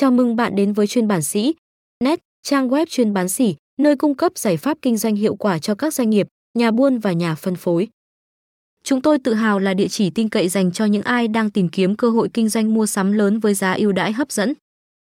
Chào mừng bạn đến với chuyên bản sĩ net, trang web chuyên bán sỉ, nơi cung cấp giải pháp kinh doanh hiệu quả cho các doanh nghiệp, nhà buôn và nhà phân phối. Chúng tôi tự hào là địa chỉ tin cậy dành cho những ai đang tìm kiếm cơ hội kinh doanh mua sắm lớn với giá ưu đãi hấp dẫn.